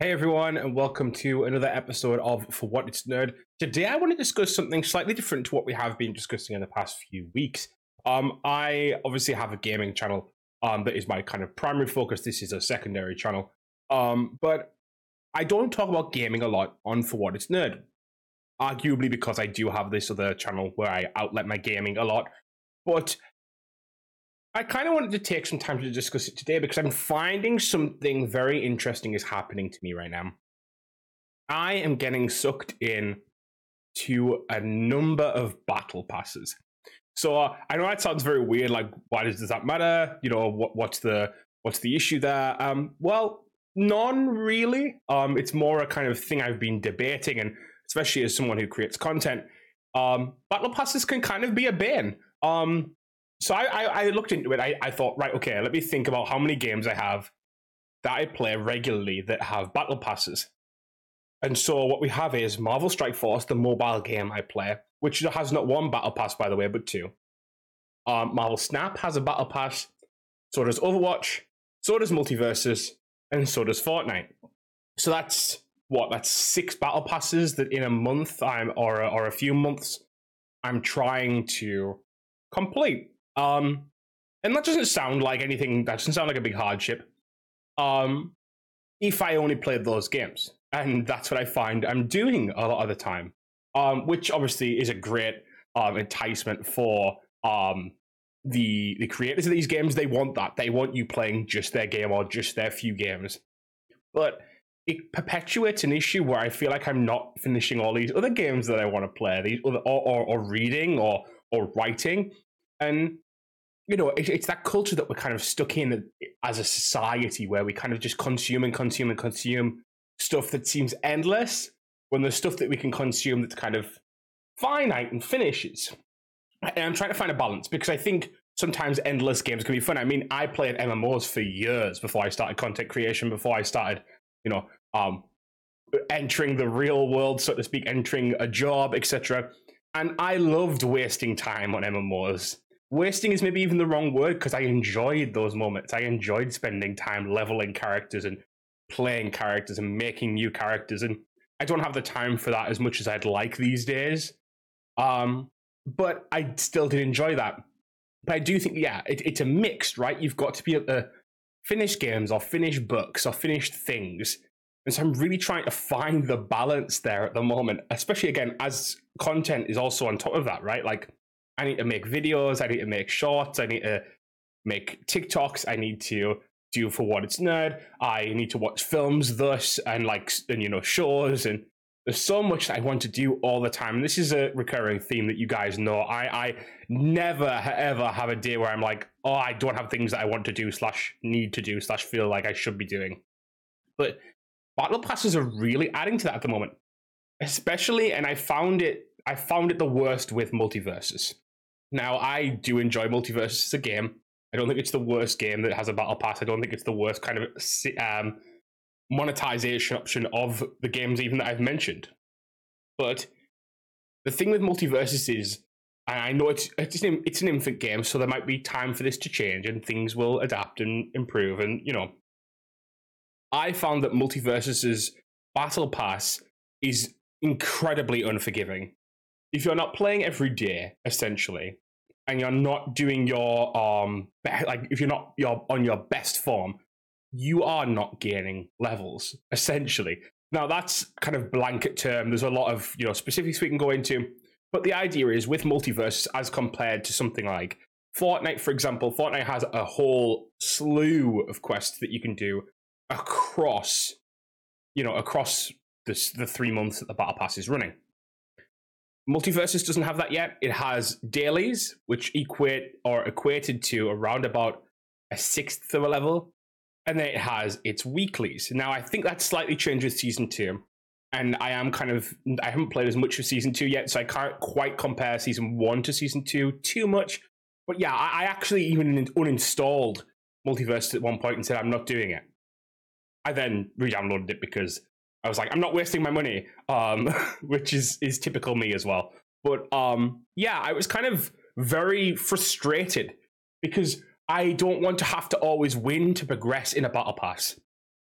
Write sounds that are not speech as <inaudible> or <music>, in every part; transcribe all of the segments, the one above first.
Hey everyone, and welcome to another episode of For What It's Nerd. Today I want to discuss something slightly different to what we have been discussing in the past few weeks. Um, I obviously have a gaming channel um, that is my kind of primary focus. This is a secondary channel. Um, but I don't talk about gaming a lot on For What It's Nerd. Arguably because I do have this other channel where I outlet my gaming a lot. But I kind of wanted to take some time to discuss it today because I'm finding something very interesting is happening to me right now. I am getting sucked in to a number of battle passes. So uh, I know that sounds very weird. Like, why does, does that matter? You know, what, what's the what's the issue there? Um, well, none really. Um, it's more a kind of thing I've been debating, and especially as someone who creates content, um, battle passes can kind of be a bane. Um, so I, I, I looked into it. I, I thought, right, okay, let me think about how many games I have that I play regularly that have battle passes. And so what we have is Marvel Strike Force, the mobile game I play, which has not one battle pass, by the way, but two. Um, Marvel Snap has a battle pass. So does Overwatch. So does MultiVersus, and so does Fortnite. So that's what? That's six battle passes that in a month, I'm or or a few months, I'm trying to complete. Um, and that doesn't sound like anything. That doesn't sound like a big hardship. Um, if I only played those games, and that's what I find I'm doing a lot of the time. Um, which obviously is a great um enticement for um the the creators of these games. They want that. They want you playing just their game or just their few games. But it perpetuates an issue where I feel like I'm not finishing all these other games that I want to play, these other, or, or, or reading or or writing, and you know, it, it's that culture that we're kind of stuck in as a society where we kind of just consume and consume and consume stuff that seems endless when there's stuff that we can consume that's kind of finite and finishes. And I'm trying to find a balance because I think sometimes endless games can be fun. I mean, I played MMOs for years before I started content creation, before I started, you know, um, entering the real world, so to speak, entering a job, etc. And I loved wasting time on MMOs wasting is maybe even the wrong word because I enjoyed those moments. I enjoyed spending time leveling characters and playing characters and making new characters. And I don't have the time for that as much as I'd like these days. Um, but I still did enjoy that. But I do think, yeah, it, it's a mix, right? You've got to be able to finish games or finish books or finish things. And so I'm really trying to find the balance there at the moment, especially again, as content is also on top of that, right? Like I need to make videos, I need to make shorts, I need to make TikToks, I need to do for what it's nerd, I need to watch films thus and like and you know shows and there's so much that I want to do all the time. And this is a recurring theme that you guys know. I, I never ever have a day where I'm like, oh, I don't have things that I want to do slash need to do slash feel like I should be doing. But battle passes are really adding to that at the moment, especially. And I found it, I found it the worst with MultiVersus. Now, I do enjoy MultiVersus as a game. I don't think it's the worst game that has a battle pass. I don't think it's the worst kind of um, monetization option of the games even that I've mentioned. But the thing with MultiVersus is, I know it's it's an, it's an infant game, so there might be time for this to change and things will adapt and improve. And you know, I found that MultiVersus's battle pass is incredibly unforgiving. If you're not playing every day, essentially, and you're not doing your um like if you're not you're on your best form, you are not gaining levels essentially. Now that's kind of blanket term. There's a lot of you know specifics we can go into, but the idea is with MultiVersus as compared to something like Fortnite, for example, Fortnite has a whole slew of quests that you can do across, you know, across this, the three months that the battle pass is running. MultiVersus doesn't have that yet. It has dailies, which equate or equated to around about a sixth of a level. And then it has its weeklies. Now, I think that's slightly changed with season two. And I am kind of, I haven't played as much of season two yet, so I can't quite compare season one to season two too much. But yeah, I, I actually even uninstalled MultiVersus at one point and said, I'm not doing it. I then re downloaded it because I was like, I'm not wasting my money, um, <laughs> which is is typical me as well. But um, yeah, I was kind of very frustrated because I don't want to have to always win to progress in a battle pass.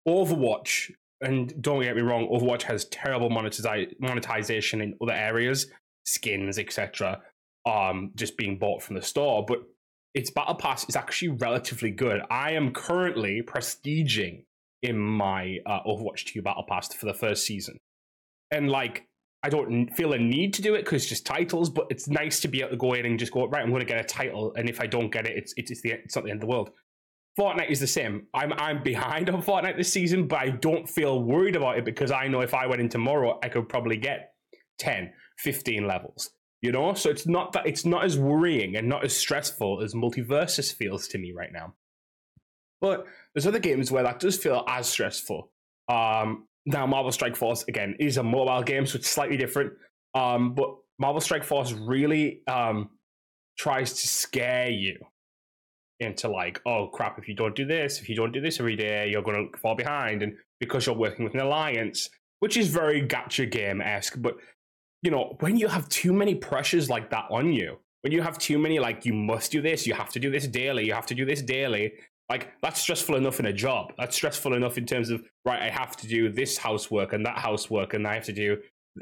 Overwatch and don't get me wrong, Overwatch has terrible monetize- monetization in other areas, skins, etc. Um, just being bought from the store, but its battle pass is actually relatively good. I am currently prestiging in my uh, Overwatch 2 battle pass for the first season, and like I don't feel a need to do it because just titles, but it's nice to be able to go in and just go right. I'm going to get a title, and if I don't get it, it's it's, it's, the, it's not the end of the world. Fortnite is the same. I'm I'm <laughs> behind on Fortnite this season, but I don't feel worried about it because I know if I went in tomorrow, I could probably get 10, 15 levels. You know, so it's not that it's not as worrying and not as stressful as MultiVersus feels to me right now. But there's other games where that does feel as stressful. Um, now, Marvel Strike Force again is a mobile game, so it's slightly different. Um, but Marvel Strike Force really um, tries to scare you into like, oh crap, if you don't do this, if you don't do this every day, you're going to fall behind. And because you're working with an alliance, which is very gacha game esque, but you know, when you have too many pressures like that on you, when you have too many like you must do this, you have to do this daily, you have to do this daily, like that's stressful enough in a job. That's stressful enough in terms of right. I have to do this housework and that housework, and I have to do.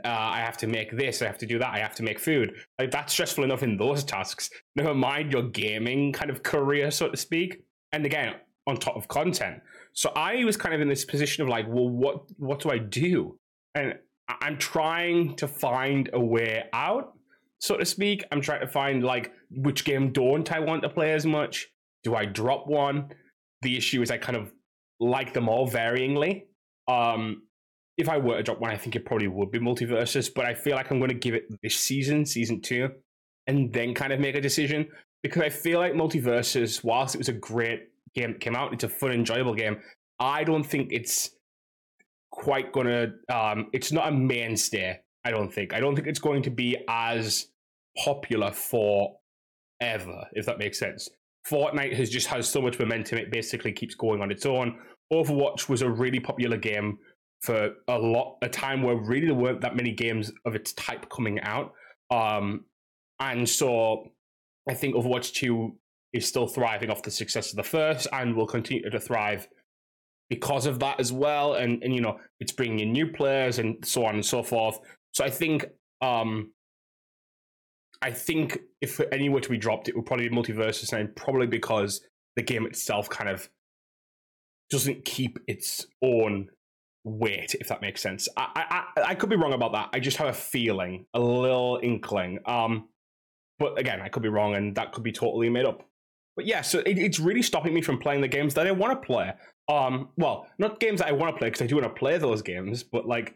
Uh, I have to make this. I have to do that. I have to make food. Like that's stressful enough in those tasks. Never mind your gaming kind of career, so to speak. And again, on top of content. So I was kind of in this position of like, well, what what do I do? And I'm trying to find a way out, so to speak. I'm trying to find like which game don't I want to play as much? Do I drop one? The issue is I kind of like them all varyingly. Um, if I were to drop one, I think it probably would be MultiVersus, but I feel like I'm going to give it this season, season two, and then kind of make a decision because I feel like MultiVersus, whilst it was a great game that came out, it's a fun, enjoyable game. I don't think it's quite to. Um, it's not a mainstay. I don't think. I don't think it's going to be as popular for ever, if that makes sense. Fortnite has just has so much momentum; it basically keeps going on its own. Overwatch was a really popular game for a lot a time where really there weren't that many games of its type coming out. Um, and so I think Overwatch 2 is still thriving off the success of the first and will continue to thrive because of that as well. And, and you know, it's bringing in new players and so on and so forth. So I think um, I think if any were to be dropped, it would probably be MultiVersus, and probably because the game itself kind of doesn't keep its own weight, if that makes sense. I, I I could be wrong about that. I just have a feeling, a little inkling. Um, but again, I could be wrong, and that could be totally made up. But yeah, so it, it's really stopping me from playing the games that I want to play. Um, well, not games that I want to play because I do want to play those games, but like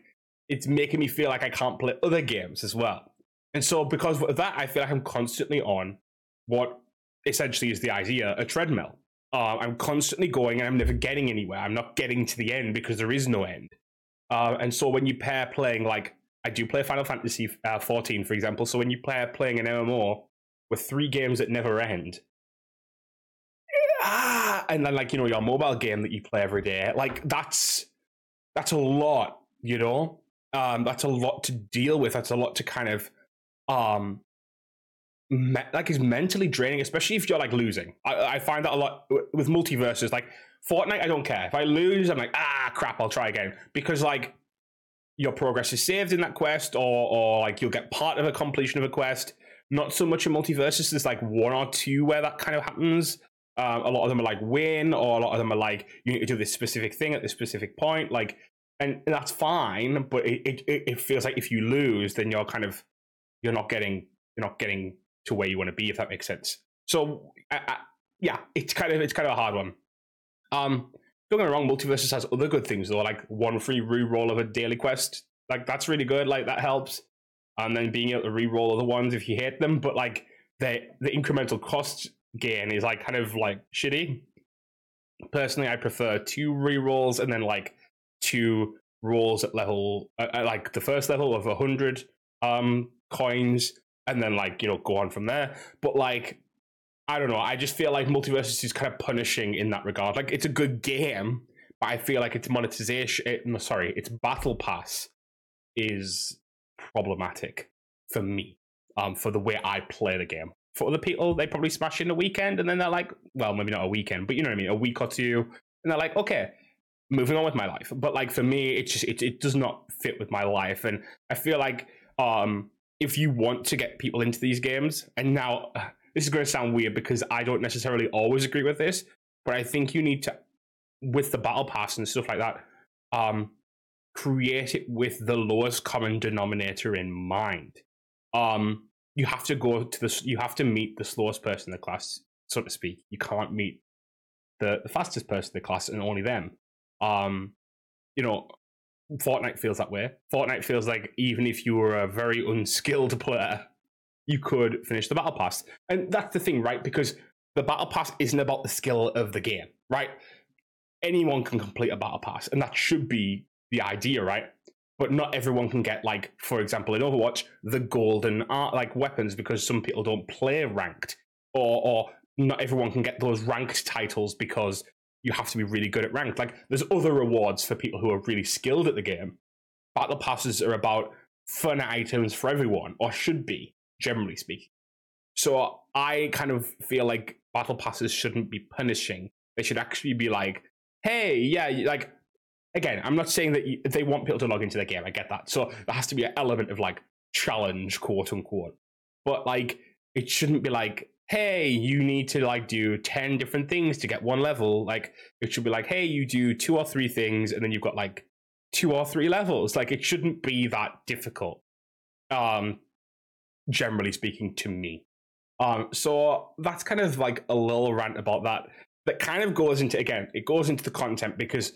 it's making me feel like I can't play other games as well. And so, because of that, I feel like I'm constantly on what essentially is the idea a treadmill. Uh, I'm constantly going and I'm never getting anywhere. I'm not getting to the end because there is no end. Uh, and so, when you pair playing, like I do play Final Fantasy uh, 14, for example. So, when you pair playing an MMO with three games that never end, ah, and then like you know your mobile game that you play every day, like that's that's a lot, you know. Um, that's a lot to deal with. That's a lot to kind of um me- like is mentally draining, especially if you're like losing. I, I find that a lot with MultiVersus. Like Fortnite, I don't care if I lose. I'm like, ah, crap, I'll try again because like your progress is saved in that quest, or or like you'll get part of a completion of a quest. Not so much in MultiVersus. There's like one or two where that kind of happens. Um, a lot of them are like win, or a lot of them are like you need to do this specific thing at this specific point. Like, and, and that's fine, but it, it it feels like if you lose, then you're kind of you're not getting you're not getting to where you want to be if that makes sense. So I, I, yeah, it's kind of it's kind of a hard one. Um, don't get me wrong, MultiVersus has other good things though, like one free reroll of a daily quest. Like that's really good. Like that helps. And then being able to re-roll other ones if you hate them, but like the the incremental cost gain is like kind of like shitty. Personally, I prefer two re-rolls and then like two rolls at level, like the first level of a hundred um coins and then like you know go on from there. But like i don't know. I just feel like MultiVersus is kind of punishing in that regard. Like it's a good game but i feel like its monetization it, no, sorry its battle pass is problematic for me um for the way i play the game. For other people they probably smash in a weekend and then they're like well maybe not a weekend but you know what i mean a week or two and they're like okay moving on with my life. But like for me, it just it, it does not fit with my life, and I feel like um if you want to get people into these games, and now this is going to sound weird because I don't necessarily always agree with this, but I think you need to with the battle pass and stuff like that, um, create it with the lowest common denominator in mind. Um, you have to go to the you have to meet the slowest person in the class, so to speak. You can't meet the, the fastest person in the class and only them. Um, you know, Fortnite feels that way. Fortnite feels like even if you were a very unskilled player, you could finish the battle pass. And that's the thing, right? Because the battle pass isn't about the skill of the game, right? Anyone can complete a battle pass, and that should be the idea, right? But not everyone can get, like, for example, in Overwatch, the golden art like weapons because some people don't play ranked, or or not everyone can get those ranked titles because you have to be really good at ranked. Like, there's other rewards for people who are really skilled at the game. Battle passes are about fun items for everyone, or should be, generally speaking. So I kind of feel like battle passes shouldn't be punishing. They should actually be like, hey, yeah, like again, I'm not saying that you, they want people to log into the game. I get that. So there has to be an element of like challenge, quote unquote. But like, it shouldn't be like, hey, you need to like do 10 different things to get one level. Like, it should be like, hey, you do two or three things and then you've got like two or three levels. Like, it shouldn't be that difficult. Um, generally speaking, to me. Um, so that's kind of like a little rant about that. That kind of goes into again, it goes into the content because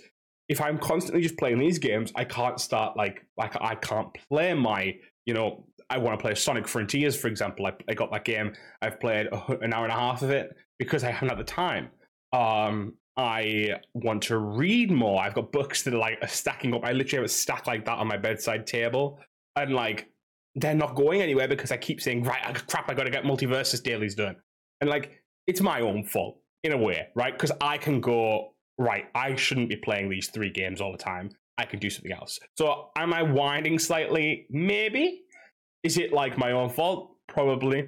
if I'm constantly just playing these games, I can't start like like I can't play my you know I want to play Sonic Frontiers for example. I, I got that game. I've played an hour and a half of it because I haven't had the time. Um, I want to read more. I've got books that are like stacking up. I literally have a stack like that on my bedside table, and like they're not going anywhere because I keep saying, right, crap, I got to get MultiVersus dailies done. And like, it's my own fault in a way, right? Because I can go, right, I shouldn't be playing these three games all the time. I can do something else. So am I winding slightly? Maybe. Is it like my own fault? Probably.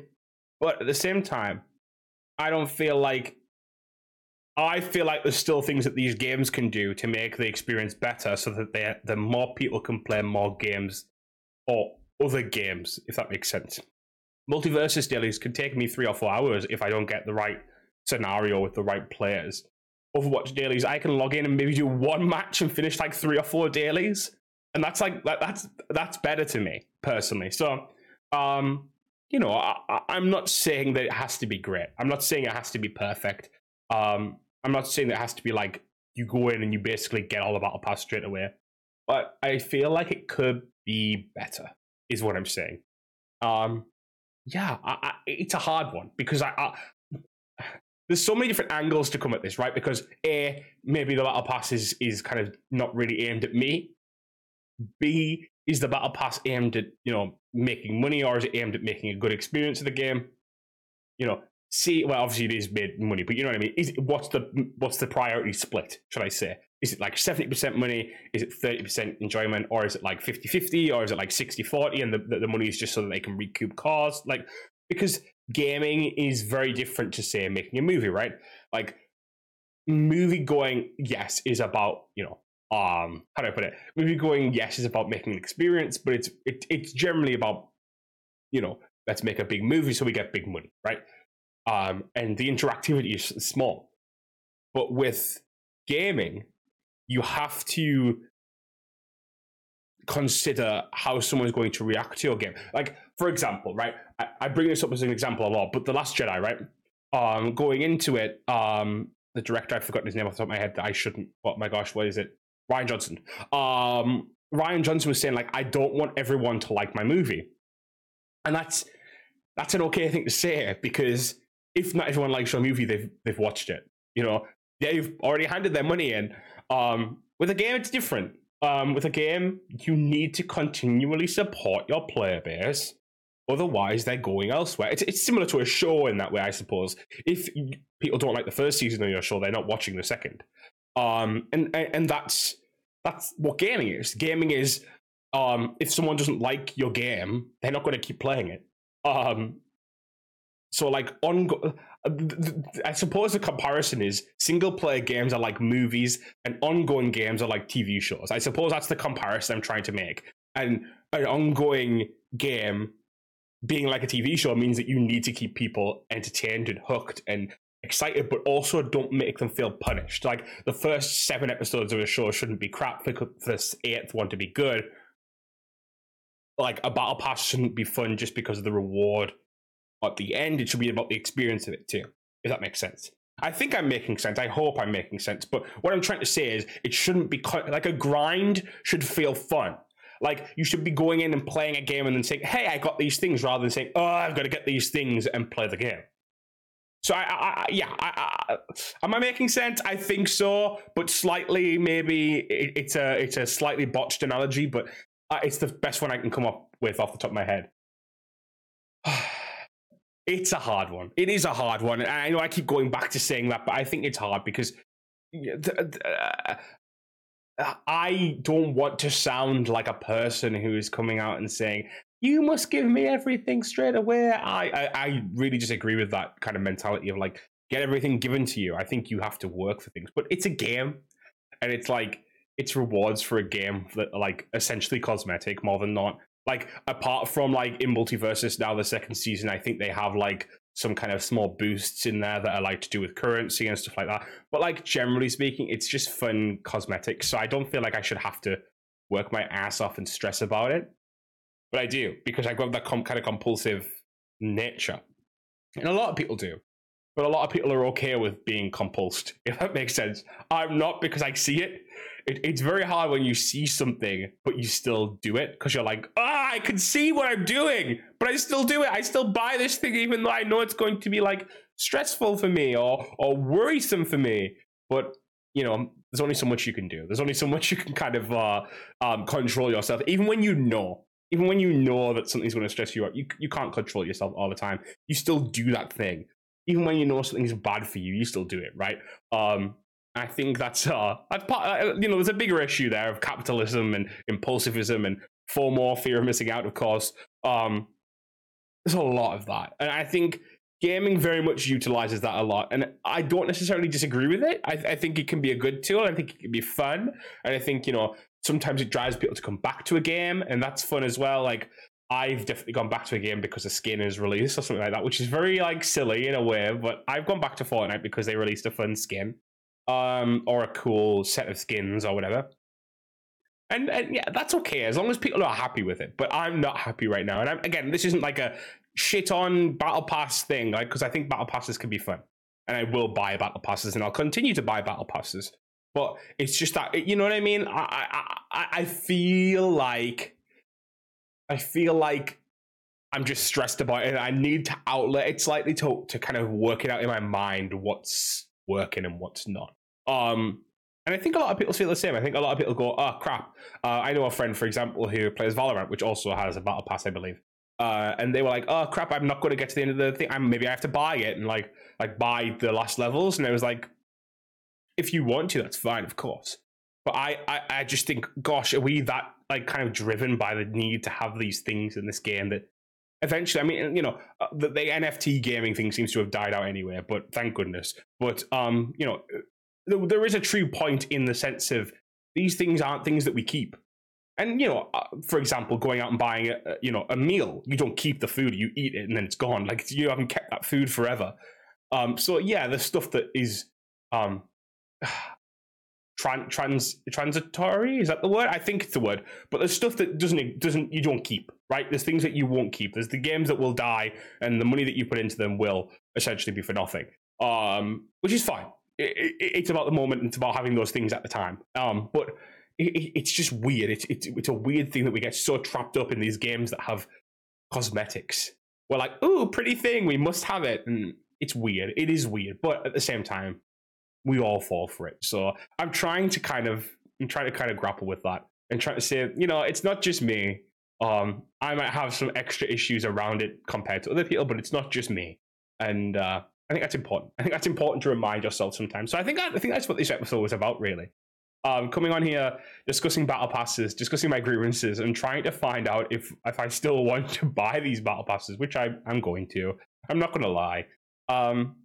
But at the same time, I don't feel like I feel like there's still things that these games can do to make the experience better so that they, the more people can play more games or other games, if that makes sense. MultiVersus dailies can take me three or four hours if I don't get the right scenario with the right players. Overwatch dailies, I can log in and maybe do one <laughs> match and finish like three or four dailies, and that's like that, that's that's better to me personally. So, um, you know, I, am not saying that it has to be great. I'm not saying it has to be perfect. Um, I'm not saying that it has to be like you go in and you basically get all the battle pass straight away. But I feel like it could be better is what I'm saying. Um, yeah, I, I, it's a hard one because I, there's so many different angles to come at this, right? Because a maybe the battle pass is is kind of not really aimed at me. B is the battle pass aimed at you know making money, or is it aimed at making a good experience of the game? You know, C well obviously it is made money, but you know what I mean. Is it, what's the what's the priority split? Should I say? is it like 70% money? Is it 30% enjoyment? Or is it like 50 50? Or is it like 60 40? And the, the, the money is just so that they can recoup costs? Like, because gaming is very different to, say, making a movie, right? Like, movie going, yes, is about, you know, um, how do I put it? Movie going, yes, is about making an experience, but it's it, it's generally about, you know, let's make a big movie so we get big money, right? Um, and the interactivity is small. But with gaming, you have to consider how someone's going to react to your game. Like, for example, right? I, I, bring this up as an example a lot, but The Last Jedi, right? Um, going into it, um, the director, I've forgotten his name off the top of my head. I shouldn't. Oh my gosh, what is it? Rian Johnson. Um, Rian Johnson was saying like, I don't want everyone to like my movie, and that's that's an okay thing to say because if not everyone likes your movie, they've they've watched it. You know, they've already handed their money in. Um, with a game, it's different. Um, with a game, you need to continually support your player base. Otherwise, they're going elsewhere. It's, it's similar to a show in that way, I suppose. If people don't like the first season of your show, they're not watching the second. Um, and, and, and that's that's what gaming is. Gaming is um, if someone doesn't like your game, they're not going to keep playing it. Um, So like on, I suppose the comparison is single player games are like movies and ongoing games are like TV shows. I suppose that's the comparison I'm trying to make. And an ongoing game being like a TV show means that you need to keep people entertained and hooked and excited, but also don't make them feel punished. Like the first seven episodes of a show shouldn't be crap for this eighth one to be good. Like a battle pass shouldn't be fun just because of the reward at the end. It should be about the experience of it too. If that makes sense. I think I'm making sense. I hope I'm making sense. But what I'm trying to say is, it shouldn't be like a grind should feel fun. Like you should be going in and playing a game and then saying, "Hey, I got these things," rather than saying, "Oh, I've got to get these things and play the game." So I, I, I yeah, I, am I making sense? I think so, but slightly maybe it, it's a it's a slightly botched analogy, but uh, it's the best one I can come up with off the top of my head. <sighs> it's a hard one. It is a hard one, and I know I keep going back to saying that, but I think it's hard because uh, I don't want to sound like a person who is coming out and saying, you must give me everything straight away. I, I, I really disagree with that kind of mentality of like, get everything given to you. I think you have to work for things, but it's a game and it's like, it's rewards for a game that are like essentially cosmetic more than not. Like, apart from like in MultiVersus now, the second season, I think they have like some kind of small boosts in there that are like to do with currency and stuff like that. But like generally speaking, it's just fun cosmetics. So I don't feel like I should have to work my ass off and stress about it. But I do because I got that com- kind of compulsive nature. And a lot of people do. But a lot of people are okay with being compulsed, <laughs> if that makes sense. I'm not because I see it it, it's very hard when you see something but you still do it because you're like, ah, I can see what I'm doing, but I still do it. I still buy this thing even though I know it's going to be like stressful for me or or worrisome for me. But you know, there's only so much you can do. There's only so much you can kind of uh, um, control yourself, even when you know. Even when you know that something's going to stress you out, you, you can't control yourself all the time. You still do that thing even when you know something's bad for you, you still do it, right? Um, I think that's uh, that's part. Uh, you know, there's a bigger issue there of capitalism and impulsivism and FOMO, fear of missing out. Of course, um, there's a lot of that, and I think gaming very much utilizes that a lot. And I don't necessarily disagree with it. I, I think it can be a good tool. I think it can be fun, and I think you know sometimes it drives people to come back to a game, and that's fun as well. Like I've definitely gone back to a game because a skin is released or something like that, which is very like silly in a way. But I've gone back to Fortnite because they released a fun skin um, or a cool set of skins or whatever. And, and yeah, that's okay as long as people are happy with it. But I'm not happy right now. And I'm, again, this isn't like a shit on battle pass thing, like because I think battle passes can be fun, and I will buy battle passes, and I'll continue to buy battle passes. But it's just that you know what I mean. I I I feel like I feel like I'm just stressed about it. I need to outlet it slightly to to kind of work it out in my mind what's working and what's not. Um, and I think a lot of people feel the same. I think a lot of people go, "Oh crap!" Uh, I know a friend, for example, who plays Valorant, which also has a battle pass, I believe. Uh, and they were like, "Oh crap! I'm not going to get to the end of the thing. I'm, maybe I have to buy it and like like buy the last levels." And I was like, "If you want to, that's fine, of course." But I, I, I just think, gosh, are we that like kind of driven by the need to have these things in this game that eventually, I mean, you know, uh, the, the, NFT gaming thing seems to have died out anyway, but thank goodness. But um, you know, there, there is a true point in the sense of these things aren't things that we keep. And you know, uh, for example, going out and buying a, you know a meal, you don't keep the food, you eat it and then it's gone. Like you haven't kept that food forever. Um, so yeah, the stuff that is um, <sighs> trans transitory is that the word? I think it's the word. But there's stuff that doesn't doesn't you don't keep, right? There's things that you won't keep. There's the games that will die, and the money that you put into them will essentially be for nothing. Um, which is fine. It, it, it's about the moment. It's about having those things at the time. Um, but it, it's just weird. It's, it's it's a weird thing that we get so trapped up in these games that have cosmetics. We're like, "Ooh, pretty thing. We must have it." And it's weird. It is weird, but at the same time, we all fall for it. So I'm trying to kind of I'm trying to kind of grapple with that and trying to say, you know, it's not just me. Um, I might have some extra issues around it compared to other people, but it's not just me. And uh, I think that's important. I think that's important to remind yourself sometimes. So I think I, I think that's what this episode was about, really. Um, coming on here, discussing battle passes, discussing my grievances, and trying to find out if if I still <laughs> want to buy these battle passes, which I I am going to. I'm not gonna lie. Um,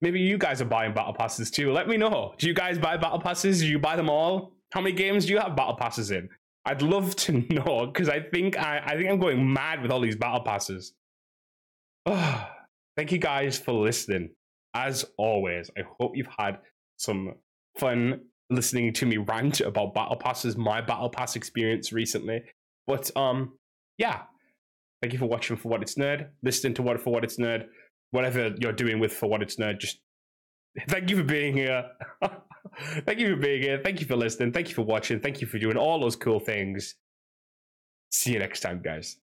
maybe you guys are buying battle passes too. Let me know. Do you guys buy battle passes? Do you buy them all? How many games do you have battle passes in? I'd love to <laughs> know because I think I, I think I'm going mad with all these battle passes. Oh, <sighs> thank you guys for listening. As always, I hope you've had some fun listening to me rant about battle passes, my battle pass experience recently. But um, yeah, thank you for watching for what it's nerd, listening to what for what it's nerd, whatever you're doing with for what it's nerd. Just thank you for being here. <laughs> thank you for being here. Thank you for listening. Thank you for watching. Thank you for doing all those cool things. See you next time, guys.